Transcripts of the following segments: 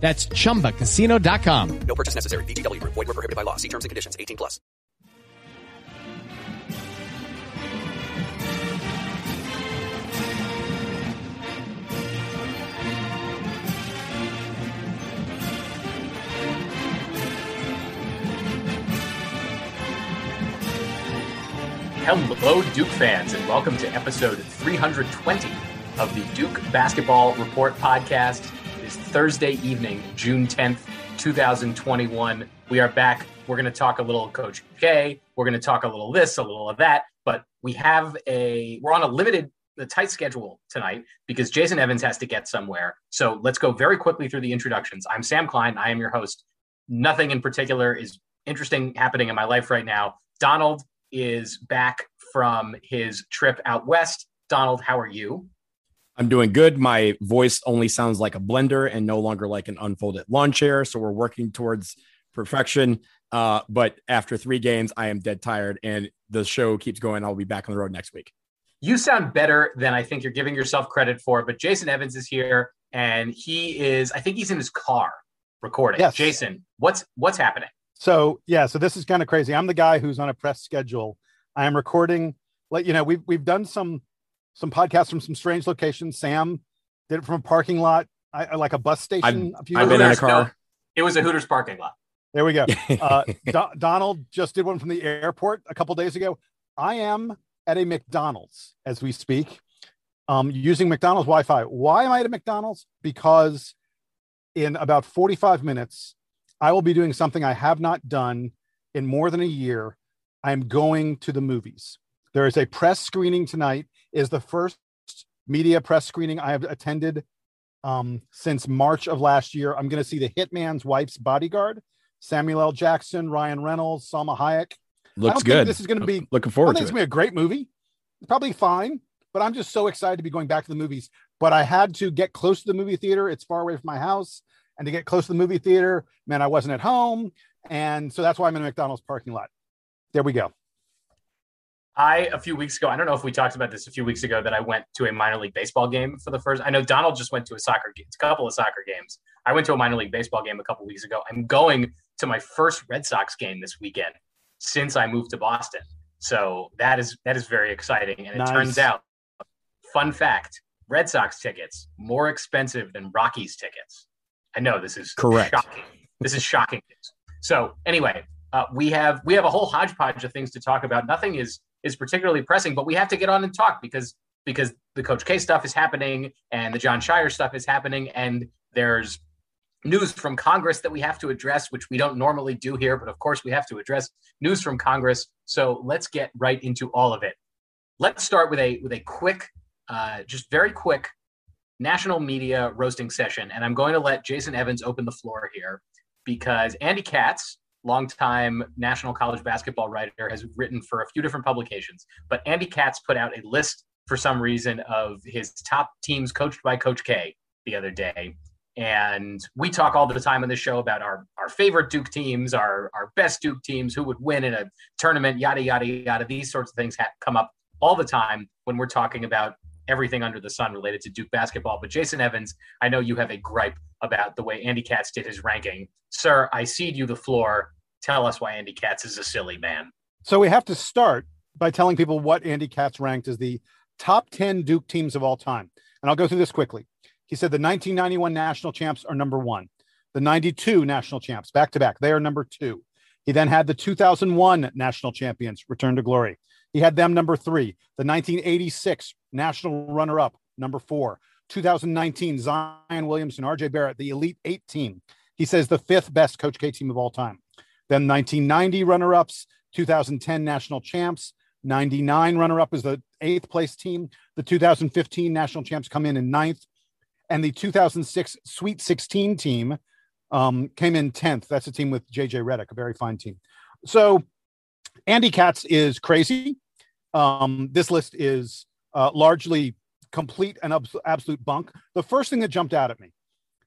That's ChumbaCasino.com. No purchase necessary. VGW. Void were prohibited by law. See terms and conditions. 18 plus. Hello, Duke fans, and welcome to episode 320 of the Duke Basketball Report podcast. Is Thursday evening, June 10th, 2021. We are back. We're going to talk a little Coach K. We're going to talk a little this, a little of that, but we have a, we're on a limited, a tight schedule tonight because Jason Evans has to get somewhere. So let's go very quickly through the introductions. I'm Sam Klein. I am your host. Nothing in particular is interesting happening in my life right now. Donald is back from his trip out west. Donald, how are you? I'm doing good. My voice only sounds like a blender and no longer like an unfolded lawn chair. So we're working towards perfection. Uh, but after three games, I am dead tired and the show keeps going. I'll be back on the road next week. You sound better than I think you're giving yourself credit for. But Jason Evans is here and he is, I think he's in his car recording. Yes. Jason, what's what's happening? So yeah, so this is kind of crazy. I'm the guy who's on a press schedule. I am recording. Like you know, we've we've done some some podcasts from some strange locations. Sam did it from a parking lot, I, I- like a bus station. a few I've been in a car. No, it was a Hooters parking lot. There we go. Uh, Do- Donald just did one from the airport a couple days ago. I am at a McDonald's as we speak, um, using McDonald's Wi-Fi. Why am I at a McDonald's? Because in about 45 minutes, I will be doing something I have not done in more than a year. I'm going to the movies. There is a press screening tonight. Is the first media press screening I have attended um, since March of last year. I'm going to see the Hitman's Wife's Bodyguard. Samuel L. Jackson, Ryan Reynolds, Salma Hayek. I Looks think good. this is gonna be- looking I forward think to it's it. gonna be a great movie. Probably fine, but I'm just so excited to be going back to the movies. But I had to get close to the movie theater. It's far away from my house, and to get close to the movie theater, man, I wasn't at home, and so that's why I'm in a McDonald's parking lot. There we go. I a few weeks ago, I don't know if we talked about this a few weeks ago that I went to a minor league baseball game for the first. I know Donald just went to a soccer game, a couple of soccer games. I went to a minor league baseball game a couple weeks ago. I'm going to my first Red Sox game this weekend since I moved to Boston. So that is that is very exciting. And it Nice. turns out, fun fact: Red Sox tickets more expensive than Rockies tickets. I know this is Correct. Shocking. This is shocking news. So anyway, uh, we have we have a whole hodgepodge of things to talk about. Nothing is is particularly pressing, but we have to get on and talk because because the Coach K stuff is happening and the Jon Scheyer stuff is happening, and there's news from Congress that we have to address, which we don't normally do here, but of course we have to address news from Congress. So let's get right into all of it. Let's start with a with a quick, uh, just very quick national media roasting session, and I'm going to let Jason Evans open the floor here because Andy Katz, longtime national college basketball writer, has written for a few different publications. But Andy Katz put out a list for some reason of his top teams coached by Coach K the other day. And we talk all the time on the show about our, our favorite Duke teams, our, our best Duke teams, who would win in a tournament, yada, yada, yada. These sorts of things come up all the time when we're talking about everything under the sun related to Duke basketball. But Jason Evans, I know you have a gripe about the way Andy Katz did his ranking. Sir, I cede you the floor. Tell us why Andy Katz is a silly man. So we have to start by telling people what Andy Katz ranked as the top 10 Duke teams of all time. And I'll go through this quickly. He said the 1991 national champs are number one, the 92 national champs back to back, they are number two. He then had the 2001 national champions return to glory. He had them number three, the 1986 national runner up, number four, 2019 Zion Williamson, RJ Barrett, the Elite Eight team. He says the fifth best Coach K team of all time. Then 1990 runner ups, 2010 national champs, 99 runner up is the eighth place team. The 2015 national champs come in in ninth. And the 2006 Sweet 16 team um, came in 10th. That's a team with JJ Redick, a very fine team. So Andy Katz is crazy. Um, this list is uh, largely complete and abs- absolute bunk. The first thing that jumped out at me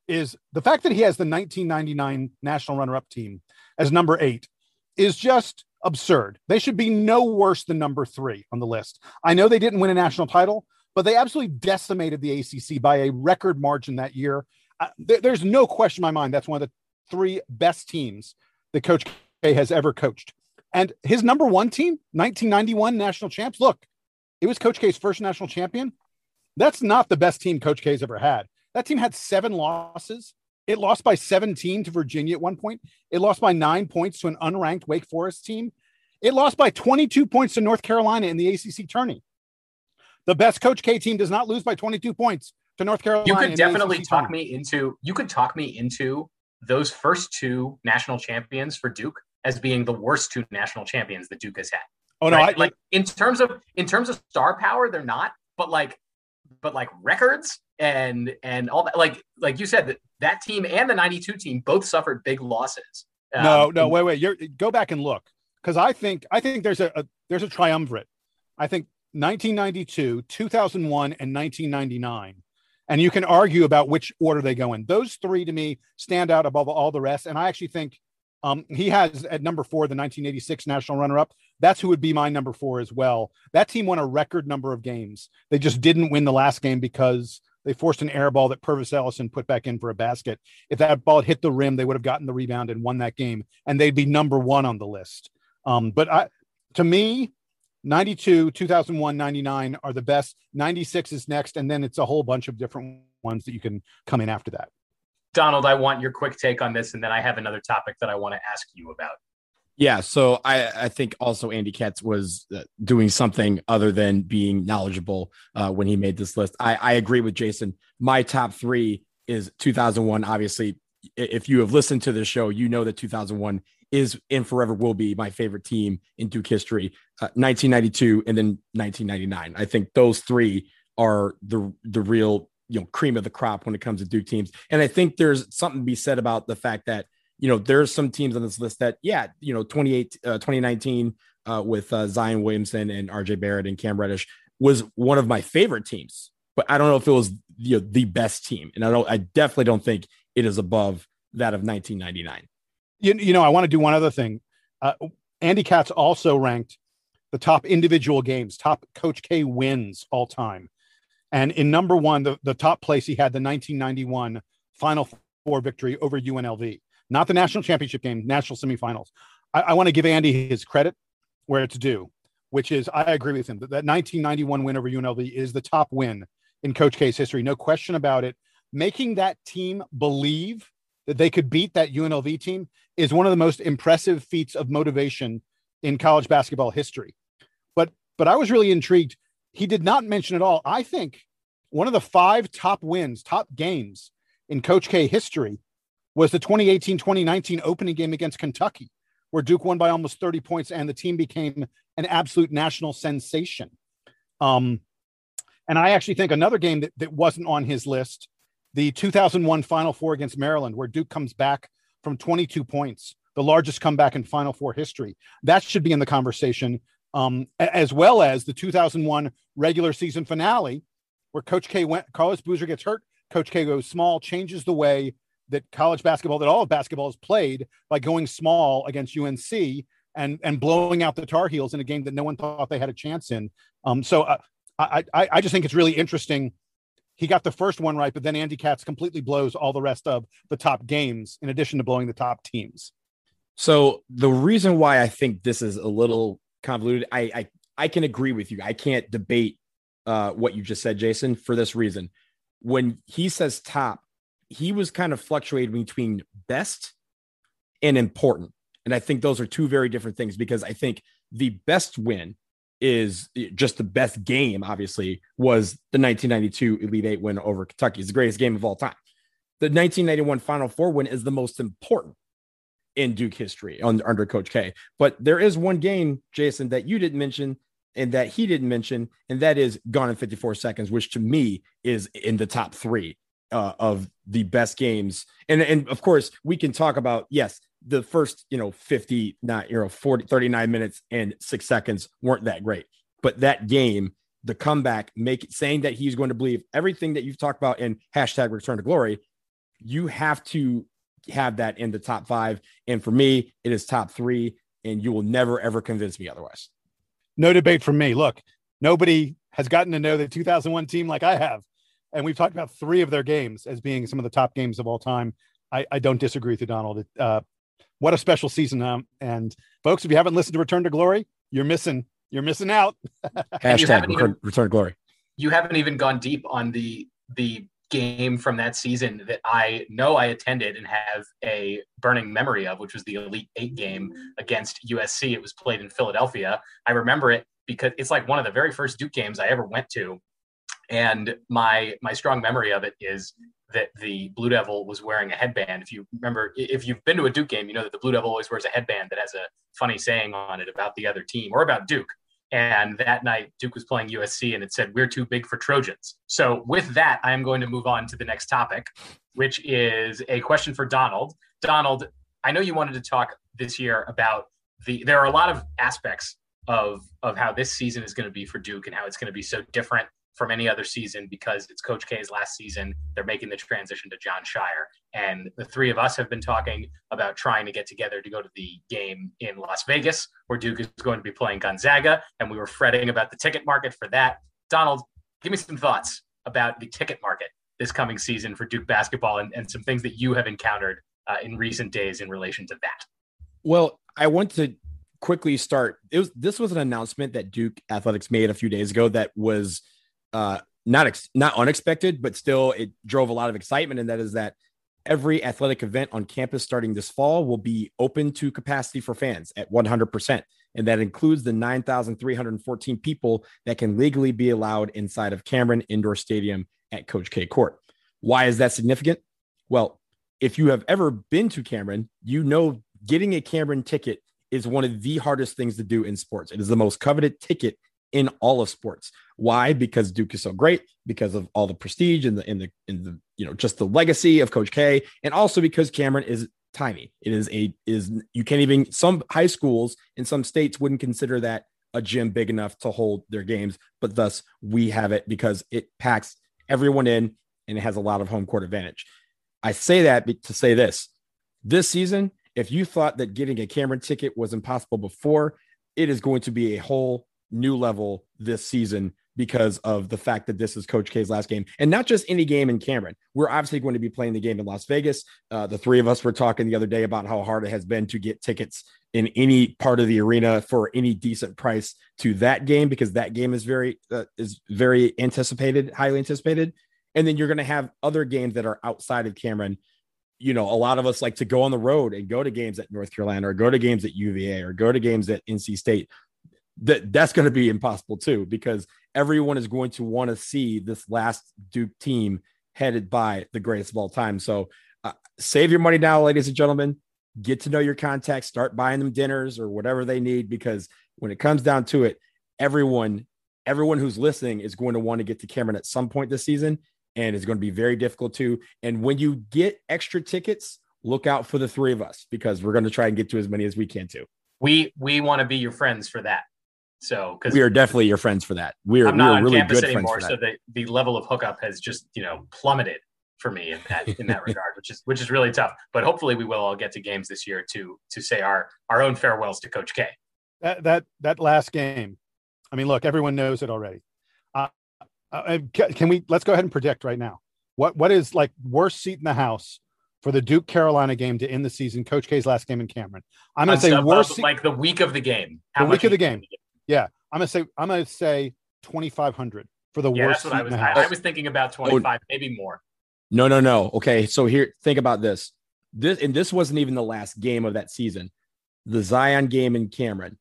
is the fact that he has the 1999 national runner up team as number eight is just absurd. They should be no worse than number three on the list. I know they didn't win a national title, but they absolutely decimated the ACC by a record margin that year. Uh, th- there's no question in my mind that's one of the three best teams that Coach K has ever coached. And his number one team, 1991 national champs, look, it was Coach K's first national champion. That's not the best team Coach K's ever had. That team had seven losses. It lost by 17 to Virginia at one point. It lost by nine points to an unranked Wake Forest team. It lost by 22 points to North Carolina in the ACC tourney. The best Coach K team does not lose by 22 points to North Carolina. You could definitely talk me into. You could talk me into those first two national champions for Duke as being the worst two national champions that Duke has had. Oh no, right? I, like in terms of in terms of star power, they're not. But like, but like records and and all that. Like like you said, that that team and the '92 team both suffered big losses. Um, no, no, wait, wait. You're go back and look because I think I think there's a, a there's a triumvirate. I think 1992, 2001, and 1999. And you can argue about which order they go in. Those three to me stand out above all the rest. And I actually think um, he has at number four the 1986 national runner-up. That's who would be my number four as well. That team won a record number of games. They just didn't win the last game because they forced an air ball that Pervis Ellison put back in for a basket. If that ball had hit the rim, they would have gotten the rebound and won that game, and they'd be number one on the list. Um, but I, to me, 92, 2001, 99 are the best. 96 is next, and then it's a whole bunch of different ones that you can come in after that. Donald, I want your quick take on this, and then I have another topic that I want to ask you about. Yeah, so I, I think also Andy Katz was uh, doing something other than being knowledgeable uh, when he made this list. I, I agree with Jason. My top three is 2001. Obviously, if you have listened to the show, you know that 2001 is and forever will be my favorite team in Duke history. Uh, 1992 and then 1999. I think those three are the the real you know cream of the crop when it comes to Duke teams. And I think there's something to be said about the fact that you know there's some teams on this list that yeah you know 28 uh, 2019 uh, with uh, Zion Williamson and RJ Barrett and Cam Reddish was one of my favorite teams. But I don't know if it was you know, the best team, and I don't. I definitely don't think it is above that of 1999. You, you know, I want to do one other thing. Uh, Andy Katz also ranked the top individual games, top Coach K wins all time. And in number one, the, the top place, he had the 1991 Final Four victory over UNLV, not the national championship game, national semifinals. I, I want to give Andy his credit where it's due, which is I agree with him that that 1991 win over UNLV is the top win in Coach K's history, no question about it. Making that team believe that they could beat that UNLV team is one of the most impressive feats of motivation in college basketball history. But but I was really intrigued he did not mention at all. I think one of the five top wins, top games in Coach K history was the 2018 2019 opening game against Kentucky, where Duke won by almost 30 points and the team became an absolute national sensation. Um, and I actually think another game that, that wasn't on his list, the 2001 Final Four against Maryland, where Duke comes back from 22 points, the largest comeback in Final Four history. That should be in the conversation, um, as well as the 2001 regular season finale, where Coach K went, Carlos Boozer gets hurt. Coach K goes small, changes the way that college basketball, that all of basketball is played by going small against UNC and and blowing out the Tar Heels in a game that no one thought they had a chance in. Um, so uh, I, I I just think it's really interesting. He got the first one right, but then Andy Katz completely blows all the rest of the top games, in addition to blowing the top teams. So the reason why I think this is a little convoluted, I I, I can agree with you. I can't debate uh, what you just said, Jason, for this reason. When he says top, he was kind of fluctuating between best and important. And I think those are two very different things because I think the best win is just the best game, obviously, was the 1992 Elite Eight win over Kentucky. It's the greatest game of all time. The 1991 Final Four win is the most important in Duke history under Coach K. But there is one game, Jason, that you didn't mention and that he didn't mention, and that is Gone in 54 Seconds, which to me is in the top three uh, of the best games. And and of course, we can talk about yes, the first you know 50, not you know 40, 39 minutes and six seconds weren't that great, but that game. The comeback, make saying that he's going to believe everything that you've talked about in hashtag return to glory. You have to have that in the top five. And for me, it is top three. And you will never, ever convince me otherwise no debate from me. Look, nobody has gotten to know the 2001 team like I have. And we've talked about three of their games as being some of the top games of all time. I, I don't disagree with you, Donald. Uh, what a special season. Um, and folks, if you haven't listened to Return to Glory, you're missing, you're missing out. Hashtag return, even, return to Glory. You haven't even gone deep on the, the game from that season that I know I attended and have a burning memory of, which was the Elite Eight game mm. against USC. It was played in Philadelphia. I remember it because it's like one of the very first Duke games I ever went to. And my my strong memory of it is that the Blue Devil was wearing a headband. If you remember, if you've been to a Duke game, you know that the Blue Devil always wears a headband that has a funny saying on it about the other team or about Duke. And that night, Duke was playing USC and it said, We're too big for Trojans. So, with that, I am going to move on to the next topic, which is a question for Donald. Donald, I know you wanted to talk this year about the, there are a lot of aspects of, of how this season is going to be for Duke and how it's going to be so different from any other season because it's Coach K's last season. They're making the transition to Jon Scheyer. And the three of us have been talking about trying to get together to go to the game in Las Vegas, where Duke is going to be playing Gonzaga. And we were fretting about the ticket market for that. Donald, give me some thoughts about the ticket market this coming season for Duke basketball and, and some things that you have encountered uh, in recent days in relation to that. Well, I want to quickly start. It was this was an announcement that Duke Athletics made a few days ago that was uh, not ex- not unexpected, but still it drove a lot of excitement, and that is that every athletic event on campus starting this fall will be open to capacity for fans at 100%. And that includes the 9,314 people that can legally be allowed inside of Cameron Indoor Stadium at Coach K Court. Why is that significant? Well, if you have ever been to Cameron, you know getting a Cameron ticket is one of the hardest things to do in sports. It is the most coveted ticket in all of sports. Why? Because Duke is so great, because of all the prestige and the in the in the you know just the legacy of Coach K, and also because Cameron is tiny. It is a is you can't even some high schools in some states wouldn't consider that a gym big enough to hold their games, but thus we have it because it packs everyone in and it has a lot of home court advantage. I say that to say this: this season, if you thought that getting a Cameron ticket was impossible before, it is going to be a whole new level this season because of the fact that this is Coach K's last game, and not just any game in Cameron. We're obviously going to be playing the game in Las Vegas. Uh, the three of us were talking the other day about how hard it has been to get tickets in any part of the arena for any decent price to that game because that game is very uh, is very anticipated, highly anticipated. And then you're going to have other games that are outside of Cameron. You know, a lot of us like to go on the road and go to games at North Carolina or go to games at UVA or go to games at NC State that that's going to be impossible too because everyone is going to want to see this last Duke team headed by the greatest of all time. So uh, save your money now, ladies and gentlemen. Get to know your contacts, start buying them dinners or whatever they need, because when it comes down to it, everyone, everyone who's listening is going to want to get to Cameron at some point this season, and it's going to be very difficult to. And when you get extra tickets, look out for the three of us because we're going to try and get to as many as we can too. We we want to be your friends for that. So because We are definitely your friends for that. We are, I'm we not are on really campus good friends anymore, for that. so the the level of hookup has just you know plummeted for me in that in that regard, which is which is really tough. But hopefully, we will all get to games this year to to say our our own farewells to Coach K. that that that last game. I mean, look, everyone knows it already. Uh, uh, can we let's go ahead and predict right now? What what is like worst seat in the house for the Duke Carolina game to end the season? Coach K's last game in Cameron. I'm going to say Of- of, worst like the week of the game. The week of the game. Yeah, I'm going to say I'm going to say 2,500 for the Yeah, worst that's what I was. I. I was thinking about oh. twenty five, maybe more. No, no, no. Okay, so here, think about this. This and this wasn't even the last game of that season. The Zion game in Cameron,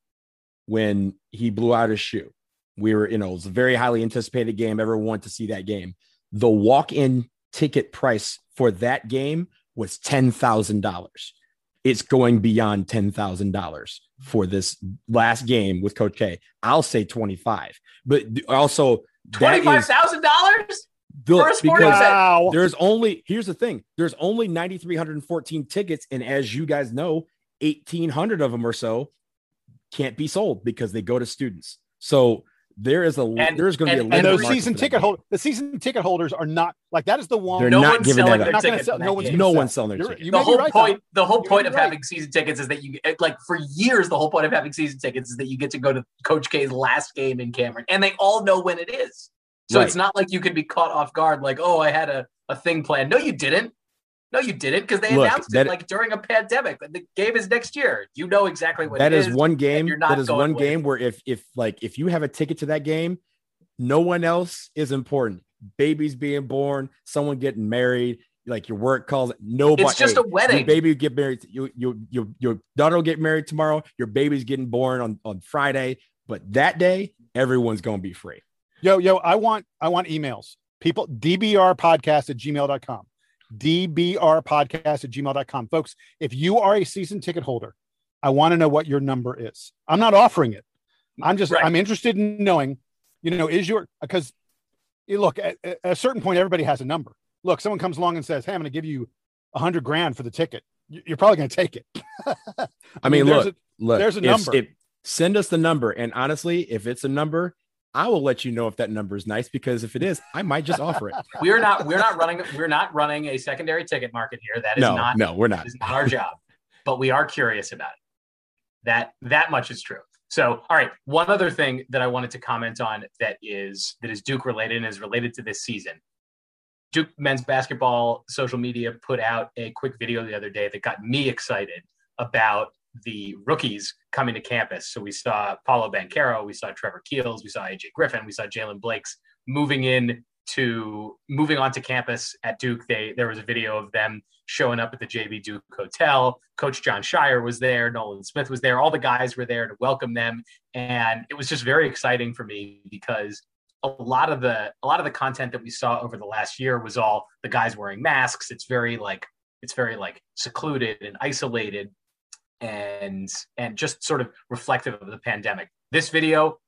when he blew out his shoe, we were, you know, it was a very highly anticipated game. Everyone wanted to see that game. The walk-in ticket price for that game was ten thousand dollars. It's going beyond ten thousand dollars for this last game with Coach K. I'll say twenty-five, but also that Twenty five is- thousand dollars look, for a sporting because- wow. there's only here's the thing there's only 9314 tickets and as you guys know 1800 of them or so can't be sold because they go to students so there is a And- there's going to be a and- and those season ticket game. holders, the season ticket holders are not like that is the one. They're No not one's giving selling that their up. not gonna sell- no that one's game. no sell. one's selling their You're- tickets you the may whole right, point Tom. the whole You point of right. having season tickets is that you get like for years the whole point of having season tickets is that you get to go to coach k's last game in cameron and they all know when it is so Right. it's not like you can be caught off guard like oh i had a, a thing planned no you didn't no you didn't because they Look, announced that- it like during a pandemic the game is next year you know exactly what that it is one game you're not that is going one with- game where if if like if you have a ticket to that game no one else is important babies being born someone getting married like your work calls nobody It's just a wedding. your wedding. baby get married you you your your daughter will get married tomorrow your baby's getting born on on friday but that day everyone's going to be free Yo, yo, I want I want emails. People, DBR podcast at gmail.com. DBR podcast at gmail.com. Folks, if you are a season ticket holder, I want to know what your number is. I'm not offering it. I'm just Right. I'm interested in knowing, you know, is your because eh, look at, at a certain point, everybody has a number. Look, someone comes along and says, Hey, I'm gonna give you a hundred grand for the ticket. You- You're probably gonna take it. i mean there's look look there's a if- number. if- send us the number and honestly if it's a number i will let you know if that number is nice because if it is i might just offer it we're not we're not running we're not running a secondary ticket market here that is no not no we're not is not our job, but we are curious about it. That that much is true. So, all right, one other thing that I wanted to comment on that is that is Duke related and is related to this season. Duke men's basketball social media put out a quick video the other day that got me excited about the rookies coming to campus. So we saw Paolo Banchero, we saw Trevor Keels, we saw AJ Griffin, we saw Jaylen Blakes moving in to moving onto campus at Duke. They there was a video of them showing up at the JB Duke Hotel. Coach Jon Scheyer was there, Nolan Smith was there, all the guys were there to welcome them, and it was just very exciting for me because a lot of the a lot of the content that we saw over the last year was all the guys wearing masks. It's very like it's very like secluded and isolated and and just sort of reflective of the pandemic. This video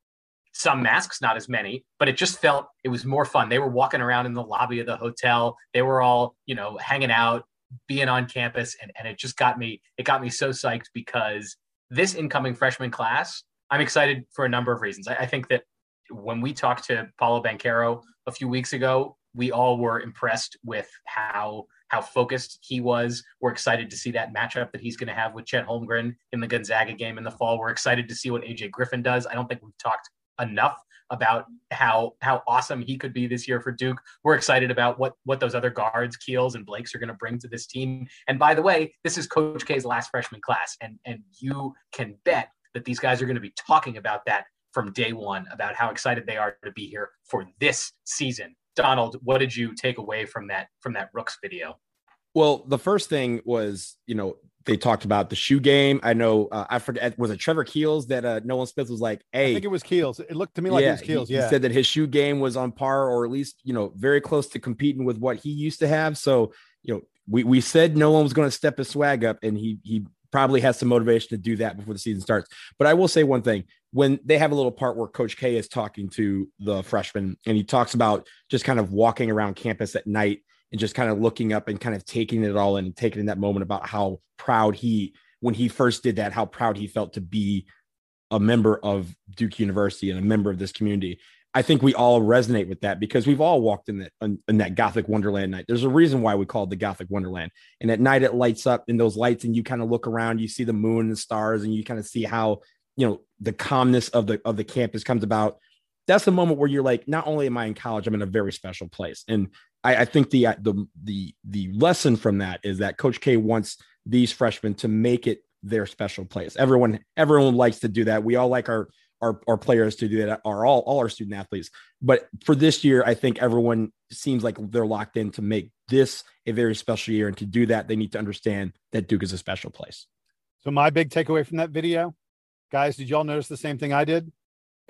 some masks, not as many, but it just felt it was more fun. They were walking around in the lobby of the hotel. They were all, you know, hanging out, being on campus, and, and it just got me, it got me so psyched because this incoming freshman class, I'm excited for a number of reasons. I, I think that when we talked to Paulo Banquero a few weeks ago, we all were impressed with how how focused he was. We're excited to see that matchup that he's going to have with Chet Holmgren in the Gonzaga game in the fall. We're excited to see what AJ Griffin does. I don't think we've talked enough about how how awesome he could be this year for Duke. We're excited about what what those other guards, Keels and Blakes, are going to bring to this team. And by the way, this is Coach K's last freshman class, and and you can bet that these guys are going to be talking about that from day one about how excited they are to be here for this season. Donald, what did you take away from that from that Rooks video? Well, the first thing was, you know, they talked about the shoe game. I know, uh, I forget, was it Trevor Keels that uh, Nolan Smith was like, "Hey, I think it was Keels. It looked to me like it was he- Keels. he, yeah. said that his shoe game was on par or at least, you know, very close to competing with what he used to have. So, you know, we we said no one was going to step his swag up, and he he probably has some motivation to do that before the season starts. But I will say one thing: when they have a little part where Coach K is talking to the freshman, and he talks about just kind of walking around campus at night and just kind of looking up and kind of taking it all in and taking in that moment about how proud he when he first did that, how proud he felt to be a member of Duke University and a member of this community. I think we all resonate with that because we've all walked in that in that Gothic Wonderland night. There's a reason why we call it the Gothic Wonderland. And at night it lights up in those lights, and you kind of look around, you see the moon and the stars, and you kind of see how you know the calmness of the of the campus comes about. That's the moment where you're like, not only am I in college, I'm in a very special place. And I, I think the the the the lesson from that is that Coach K wants these freshmen to make it their special place. Everyone everyone likes to do that. We all like our our, our players to do that are all all our student athletes. But for this year, I think everyone seems like they're locked in to make this a very special year. And to do that, they need to understand that Duke is a special place. So my big takeaway from that video, guys, did y'all notice the same thing I did?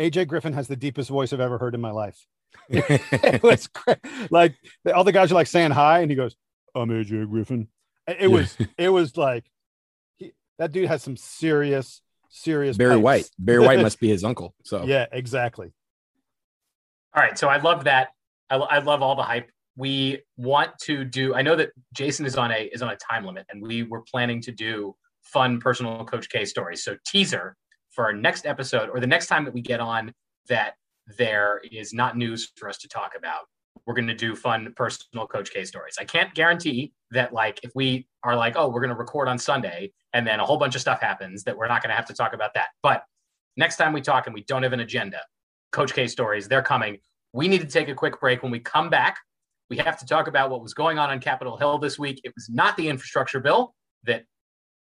AJ Griffin has the deepest voice I've ever heard in my life. it was great. like all the guys are like saying hi, and he goes, "I'm AJ Griffin." It was it was like he, that dude has some serious serious Barry pipes. White. Barry White must be his uncle. So yeah, exactly. All right, so I love that. I, I love all the hype. We want to do. I know that Jason is on a is on a time limit, and we were planning to do fun personal Coach K stories. So teaser for our next episode or the next time that we get on that there is not news for us to talk about. We're going to do fun personal Coach K stories. I can't guarantee that, like, if we are like, oh, we're going to record on Sunday and then a whole bunch of stuff happens, that we're not going to have to talk about that. But next time we talk and we don't have an agenda, Coach K stories, they're coming. We need to take a quick break. When we come back, we have to talk about what was going on on Capitol Hill this week. It was not the infrastructure bill that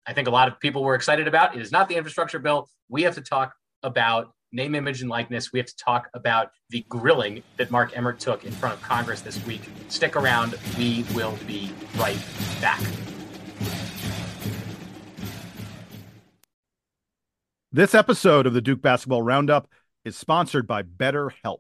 I think a lot of people were excited about. It is not the infrastructure bill. We have to talk about name, image, and likeness. We have to talk about the grilling that Mark Emmert took in front of Congress this week. Stick around. We will be right back. This episode of the Duke Basketball Roundup is sponsored by BetterHelp.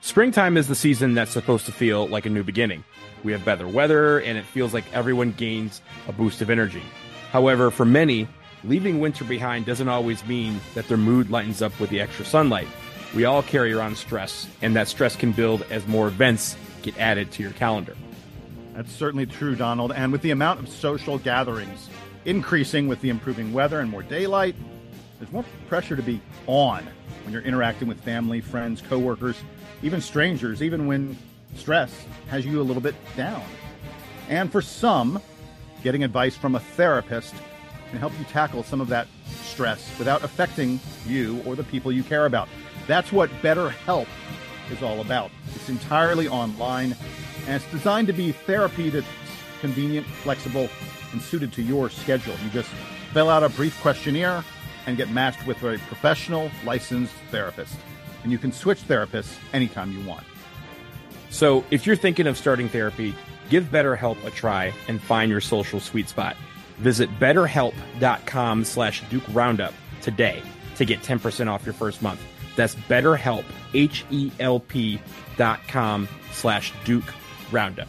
Springtime is the season that's supposed to feel like a new beginning. We have better weather, and it feels like everyone gains a boost of energy. However, for many, leaving winter behind doesn't always mean that their mood lightens up with the extra sunlight. We all carry around stress, and that stress can build as more events get added to your calendar. That's certainly true, Donald. And with the amount of social gatherings increasing with the improving weather and more daylight, there's more pressure to be on when you're interacting with family, friends, coworkers, even strangers, even when stress has you a little bit down. And for some, getting advice from a therapist can help you tackle some of that stress without affecting you or the people you care about. That's what BetterHelp is all about. It's entirely online and it's designed to be therapy that's convenient, flexible, and suited to your schedule. You just fill out a brief questionnaire and get matched with a professional, licensed therapist. And you can switch therapists anytime you want. So if you're thinking of starting therapy, give BetterHelp a try and find your social sweet spot. Visit betterhelp.com slash Duke Roundup today to get 10% off your first month. That's betterhelp, H-E-L-P dot com slash Duke Roundup.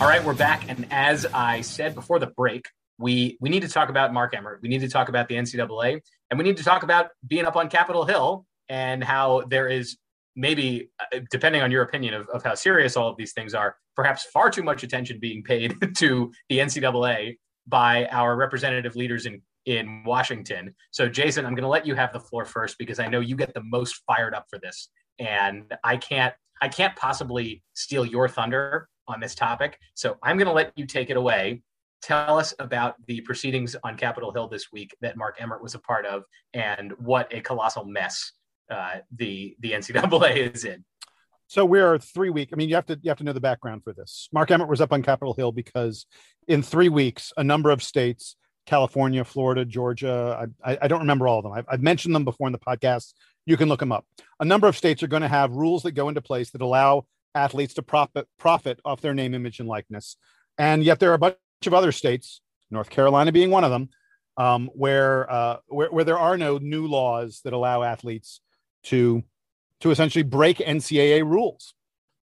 All right, we're back, and as I said before the break, we we need to talk about Mark Emmert. We need to talk about the NCAA, and we need to talk about being up on Capitol Hill and how there is maybe, uh, depending on your opinion of, of how serious all of these things are, perhaps far too much attention being paid to the NCAA by our representative leaders in in Washington. So, Jason, I'm going to let you have the floor first because I know you get the most fired up for this, and I can't I can't possibly steal your thunder on this topic. So, I'm going to let you take it away. Tell us about the proceedings on Capitol Hill this week that Mark Emmert was a part of, and what a colossal mess uh, the the NCAA is in. So we're three weeks. I mean, you have to you have to know the background for this. Mark Emmert was up on Capitol Hill because in three weeks, a number of states, California, Florida, Georgia, I, I don't remember all of them. I've, I've mentioned them before in the podcast. You can look them up. A number of states are going to have rules that go into place that allow athletes to profit profit off their name, image, and likeness. And yet there are a bunch of other states, North Carolina being one of them, um, where, uh, where where there are no new laws that allow athletes to to essentially break NCAA rules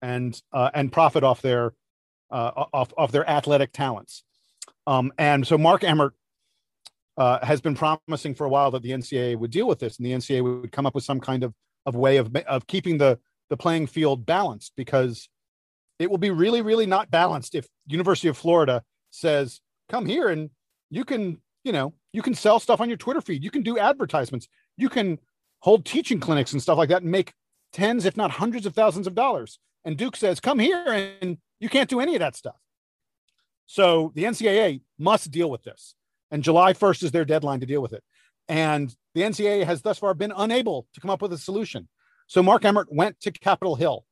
and uh, and profit off their uh, off off their athletic talents. Um, and so Mark Emmert uh, has been promising for a while that the NCAA would deal with this, and the NCAA would come up with some kind of of way of of keeping the the playing field balanced because it will be really really not balanced if University of Florida says come here and you can you know you can sell stuff on your Twitter feed, you can do advertisements, you can hold teaching clinics and stuff like that and make tens, if not hundreds of thousands of dollars. And Duke says, come here and you can't do any of that stuff. So the NCAA must deal with this. And July 1st is their deadline to deal with it. And the NCAA has thus far been unable to come up with a solution. So Mark Emmert went to Capitol Hill,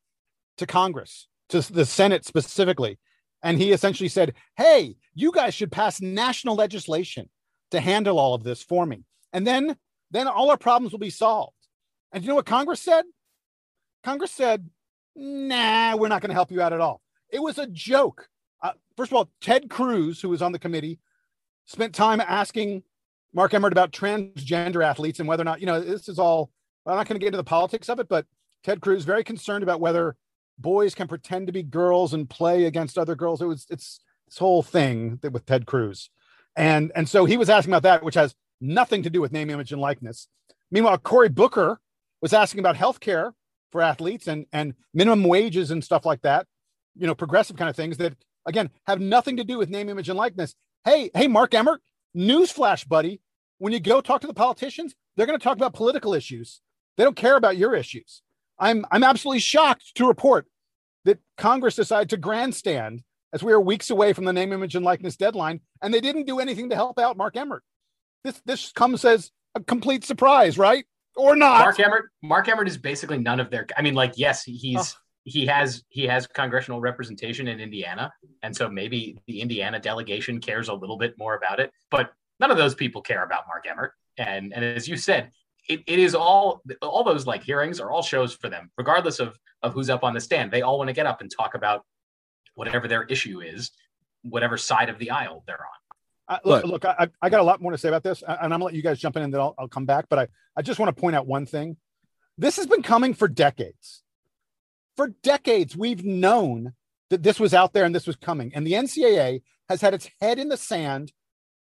to Congress, to the Senate specifically. And he essentially said, Hey, you guys should pass national legislation to handle all of this for me. And then then all our problems will be solved. And you know what Congress said? Congress said, nah, we're not going to help you out at all. It was a joke. Uh, first of all, Ted Cruz, who was on the committee, spent time asking Mark Emmert about transgender athletes and whether or not, you know, this is all, I'm not going to get into the politics of it, but Ted Cruz very concerned about whether boys can pretend to be girls and play against other girls. It was, it's this whole thing with Ted Cruz. And, and so he was asking about that, which has nothing to do with name, image, and likeness. Meanwhile, Cory Booker was asking about health care for athletes and, and minimum wages and stuff like that, you know, progressive kind of things that, again, have nothing to do with name, image, and likeness. Hey, hey, Mark Emmert, newsflash, buddy. When you go talk to the politicians, they're going to talk about political issues. They don't care about your issues. I'm, I'm absolutely shocked to report that Congress decided to grandstand as we are weeks away from the name, image, and likeness deadline, and they didn't do anything to help out Mark Emmert. This this comes as a complete surprise, right? Or not? Mark Emmert. Mark Emmert is basically none of their. I mean, like, yes, he's oh. he has he has congressional representation in Indiana, and so maybe the Indiana delegation cares a little bit more about it. But none of those people care about Mark Emmert. And and as you said, it, it is all all those like hearings are all shows for them, regardless of of who's up on the stand. They all want to get up and talk about whatever their issue is, whatever side of the aisle they're on. Uh, look, look, I, I got a lot more to say about this, and I'm gonna let you guys jump in, and then I'll, I'll come back. But I, I just want to point out one thing: this has been coming for decades. For decades, we've known that this was out there and this was coming, and the NCAA has had its head in the sand,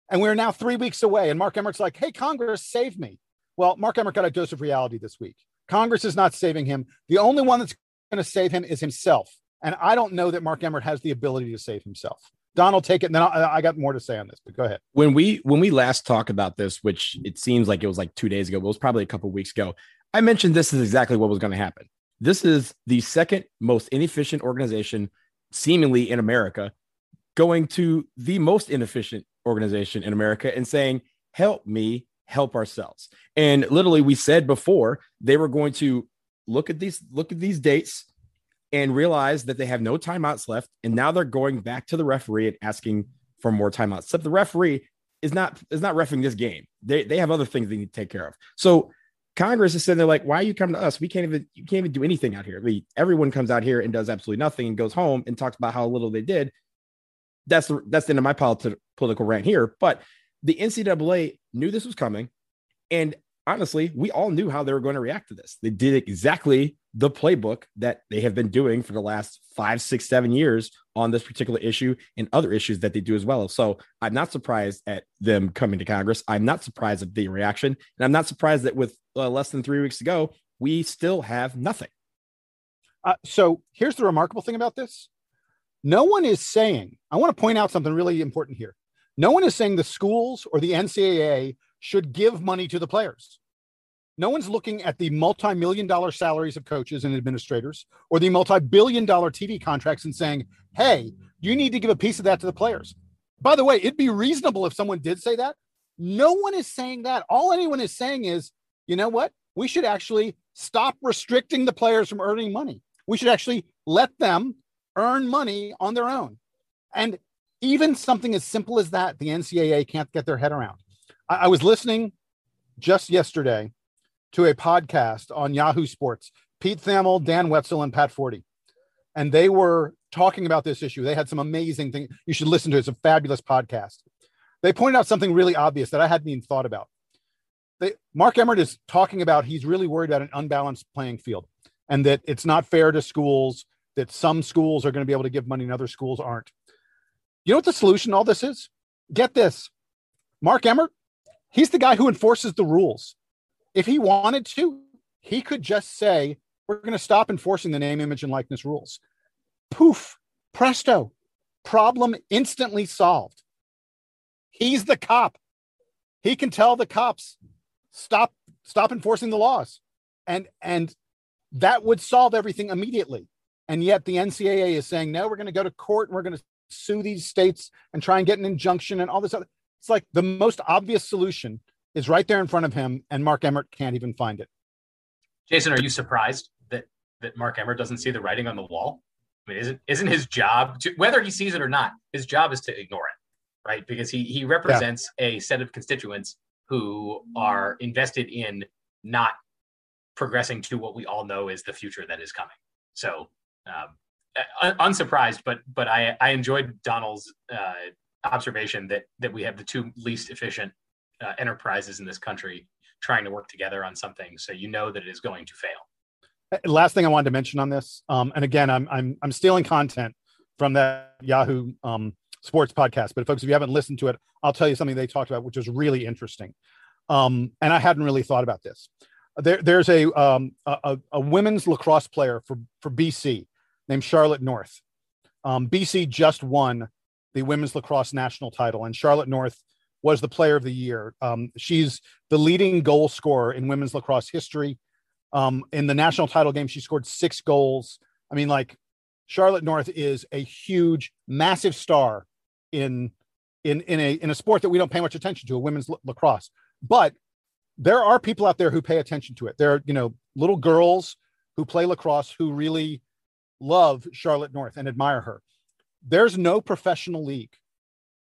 and we're now three weeks away. And Mark Emmert's like, "Hey, Congress, save me." Well, Mark Emmert got a dose of reality this week. Congress is not saving him. The only one that's going to save him is himself, and I don't know that Mark Emmert has the ability to save himself. Donald, take it, and then I, I got more to say on this. But go ahead. When we when we last talked about this, which it seems like it was like two days ago, it was probably a couple weeks ago. I mentioned this is exactly what was going to happen. This is the second most inefficient organization, seemingly in America, going to the most inefficient organization in America and saying, "Help me help ourselves. And literally, we said before they were going to look at these look at these dates and realize that they have no timeouts left, and now they're going back to the referee and asking for more timeouts. Except the referee is not is not refing this game. They they have other things they need to take care of. So Congress is sitting there like, why are you coming to us? We can't even you can't even do anything out here. Mean, everyone comes out here and does absolutely nothing and goes home and talks about how little they did. That's the that's the end of my politi- political rant here. But the NCAA knew this was coming, and honestly, we all knew how they were going to react to this. They did exactly the playbook that they have been doing for the last five, six, seven years on this particular issue and other issues that they do as well. So I'm not surprised at them coming to Congress. I'm not surprised at the reaction. And I'm not surprised that with uh, less than three weeks to go, we still have nothing. Uh, so here's the remarkable thing about this no one is saying, I want to point out something really important here. No one is saying the schools or the NCAA should give money to the players. No one's looking at the multi million dollar salaries of coaches and administrators or the multi billion dollar TV contracts and saying, hey, you need to give a piece of that to the players. By the way, it'd be reasonable if someone did say that. No one is saying that. All anyone is saying is, you know what? We should actually stop restricting the players from earning money. We should actually let them earn money on their own. And even something as simple as that, the NCAA can't get their head around. I, I was listening just yesterday to a podcast on Yahoo Sports, Pete Thamel, Dan Wetzel, and Pat Forde. And they were talking about this issue. They had some amazing things. You should listen to it. It's a fabulous podcast. They pointed out something really obvious that I hadn't even thought about. They, Mark Emmert is talking about he's really worried about an unbalanced playing field and that it's not fair to schools, that some schools are going to be able to give money and other schools aren't. You know what the solution all this is? Get this. Mark Emmert, he's the guy who enforces the rules if he wanted to, he could just say, we're going to stop enforcing the name, image, and likeness rules. Poof, presto, problem instantly solved. He's the cop. He can tell the cops, stop, stop enforcing the laws. And, and that would solve everything immediately. And yet the NCAA is saying, no, we're going to go to court and we're going to sue these states and try and get an injunction and all this other. It's like the most obvious solution is right there in front of him, and Mark Emmert can't even find it. Jason, are you surprised that that Mark Emmert doesn't see the writing on the wall? I mean, isn't isn't his job to, whether he sees it or not? His job is to ignore it, right? Because he he represents yeah. a set of constituents who are invested in not progressing to what we all know is the future that is coming. So, um, unsurprised, but but I I enjoyed Donald's uh, observation that that we have the two least efficient uh, enterprises in this country trying to work together on something so you know that it is going to fail. Uh, last thing i wanted to mention on this um, and again i'm i'm i'm stealing content from that yahoo um, sports podcast but folks if you haven't listened to it i'll tell you something they talked about which was really interesting. Um, and i hadn't really thought about this. There, there's a, um, a, a women's lacrosse player for for bc named charlotte north um, bc just won the women's lacrosse national title and charlotte north was the player of the year. Um, she's the leading goal scorer in women's lacrosse history. Um, in the national title game, she scored six goals. I mean, like Charlotte North is a huge, massive star in in in a in a sport that we don't pay much attention to, a women's l- lacrosse. But there are people out there who pay attention to it. There are you know little girls who play lacrosse who really love Charlotte North and admire her. There's no professional league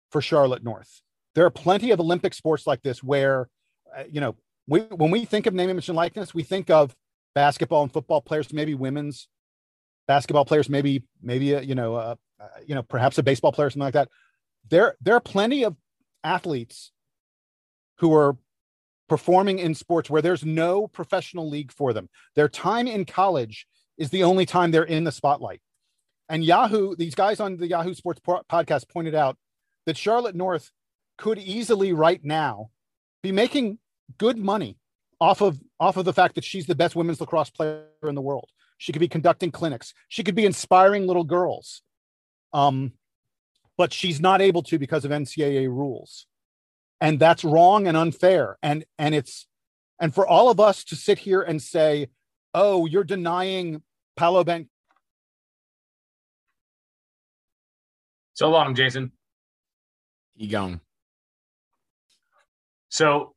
for Charlotte North there are plenty of Olympic sports like this where, uh, you know, we, when we think of name, image, and likeness, we think of basketball and football players, maybe women's basketball players, maybe maybe a, you know, uh, uh, you know, perhaps a baseball player, something like that. There, there are plenty of athletes who are performing in sports where there's no professional league for them. Their time in college is the only time they're in the spotlight. And Yahoo, these guys on the Yahoo Sports podcast pointed out that Charlotte North could easily right now be making good money off of off of the fact that she's the best women's lacrosse player in the world. She could be conducting clinics. She could be inspiring little girls. Um, but she's not able to because of NCAA rules. And that's wrong and unfair. And and it's and for all of us to sit here and say, "Oh, you're denying Paolo Ben." So long, Jason. He gone. So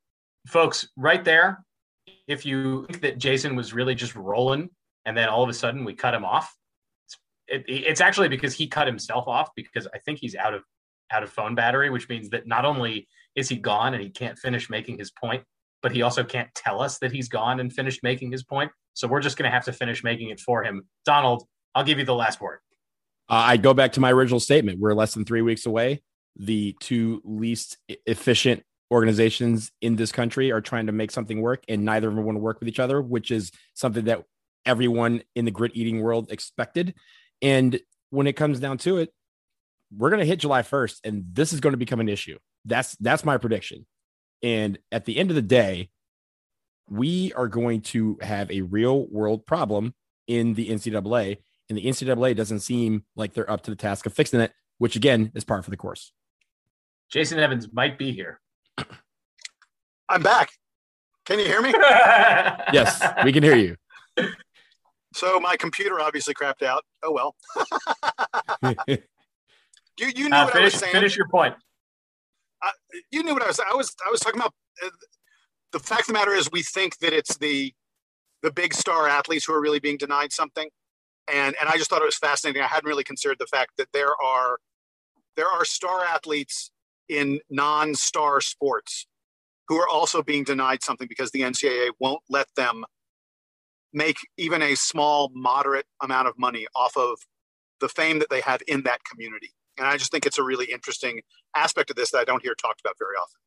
folks, right there, if you think that Jason was really just rolling and then all of a sudden we cut him off, it's, it, it's actually because he cut himself off because I think he's out of out of phone battery, which means that not only is he gone and he can't finish making his point, but he also can't tell us that he's gone and finished making his point. So we're just going to have to finish making it for him. Donald, I'll give you the last word. Uh, I go back to my original statement. We're less than three weeks away. The two least efficient organizations in this country are trying to make something work, and neither of them want to work with each other, which is something that everyone in the grit eating world expected. And when it comes down to it, we're going to hit July 1st, and this is going to become an issue. That's that's my prediction. And at the end of the day, we are going to have a real world problem in the NCAA, and the NCAA doesn't seem like they're up to the task of fixing it, which again is par for the course. Jason Evans might be here. I'm back. Can you hear me? yes, we can hear you. So my computer obviously crapped out. Oh well. you you knew Uh, what finish, I was saying. finish your point. I, you knew what I was. I was. I was talking about. The fact of the matter is, we think that it's the the big star athletes who are really being denied something, and and I just thought it was fascinating. I hadn't really considered the fact that there are there are star athletes in non-star sports who are also being denied something because the NCAA won't let them make even a small, moderate amount of money off of the fame that they have in that community. And I just think it's a really interesting aspect of this that I don't hear talked about very often.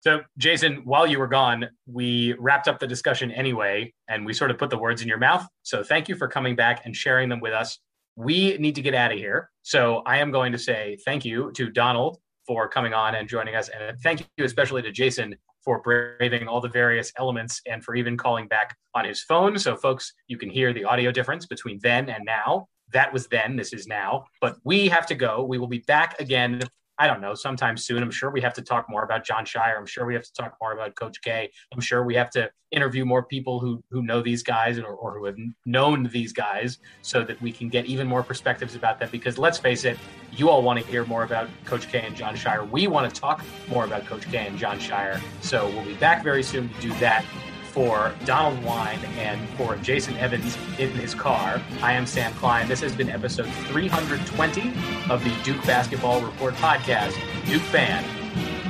So, Jason, while you were gone, we wrapped up the discussion anyway, and we sort of put the words in your mouth. So, thank you for coming back and sharing them with us. We need to get out of here. So, I am going to say thank you to Donald for coming on and joining us. And thank you especially to Jason for braving all the various elements and for even calling back on his phone. So, folks, you can hear the audio difference between then and now. That was then, this is now. But we have to go. We will be back again I don't know, sometime soon. I'm sure we have to talk more about Jon Scheyer. I'm sure we have to talk more about Coach K. I'm sure we have to interview more people who who know these guys or, or who have known these guys so that we can get even more perspectives about them. Because let's face it, you all want to hear more about Coach K and Jon Scheyer. We want to talk more about Coach K and Jon Scheyer. So we'll be back very soon to do that. For Donald Wine and for Jason Evans in his car, I am Sam Klein. This has been episode 320 of the Duke Basketball Report podcast. Duke fan,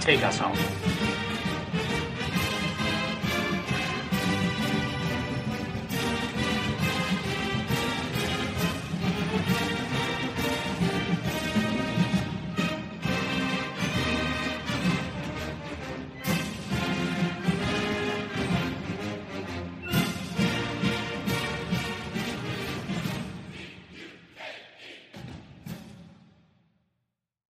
take us home.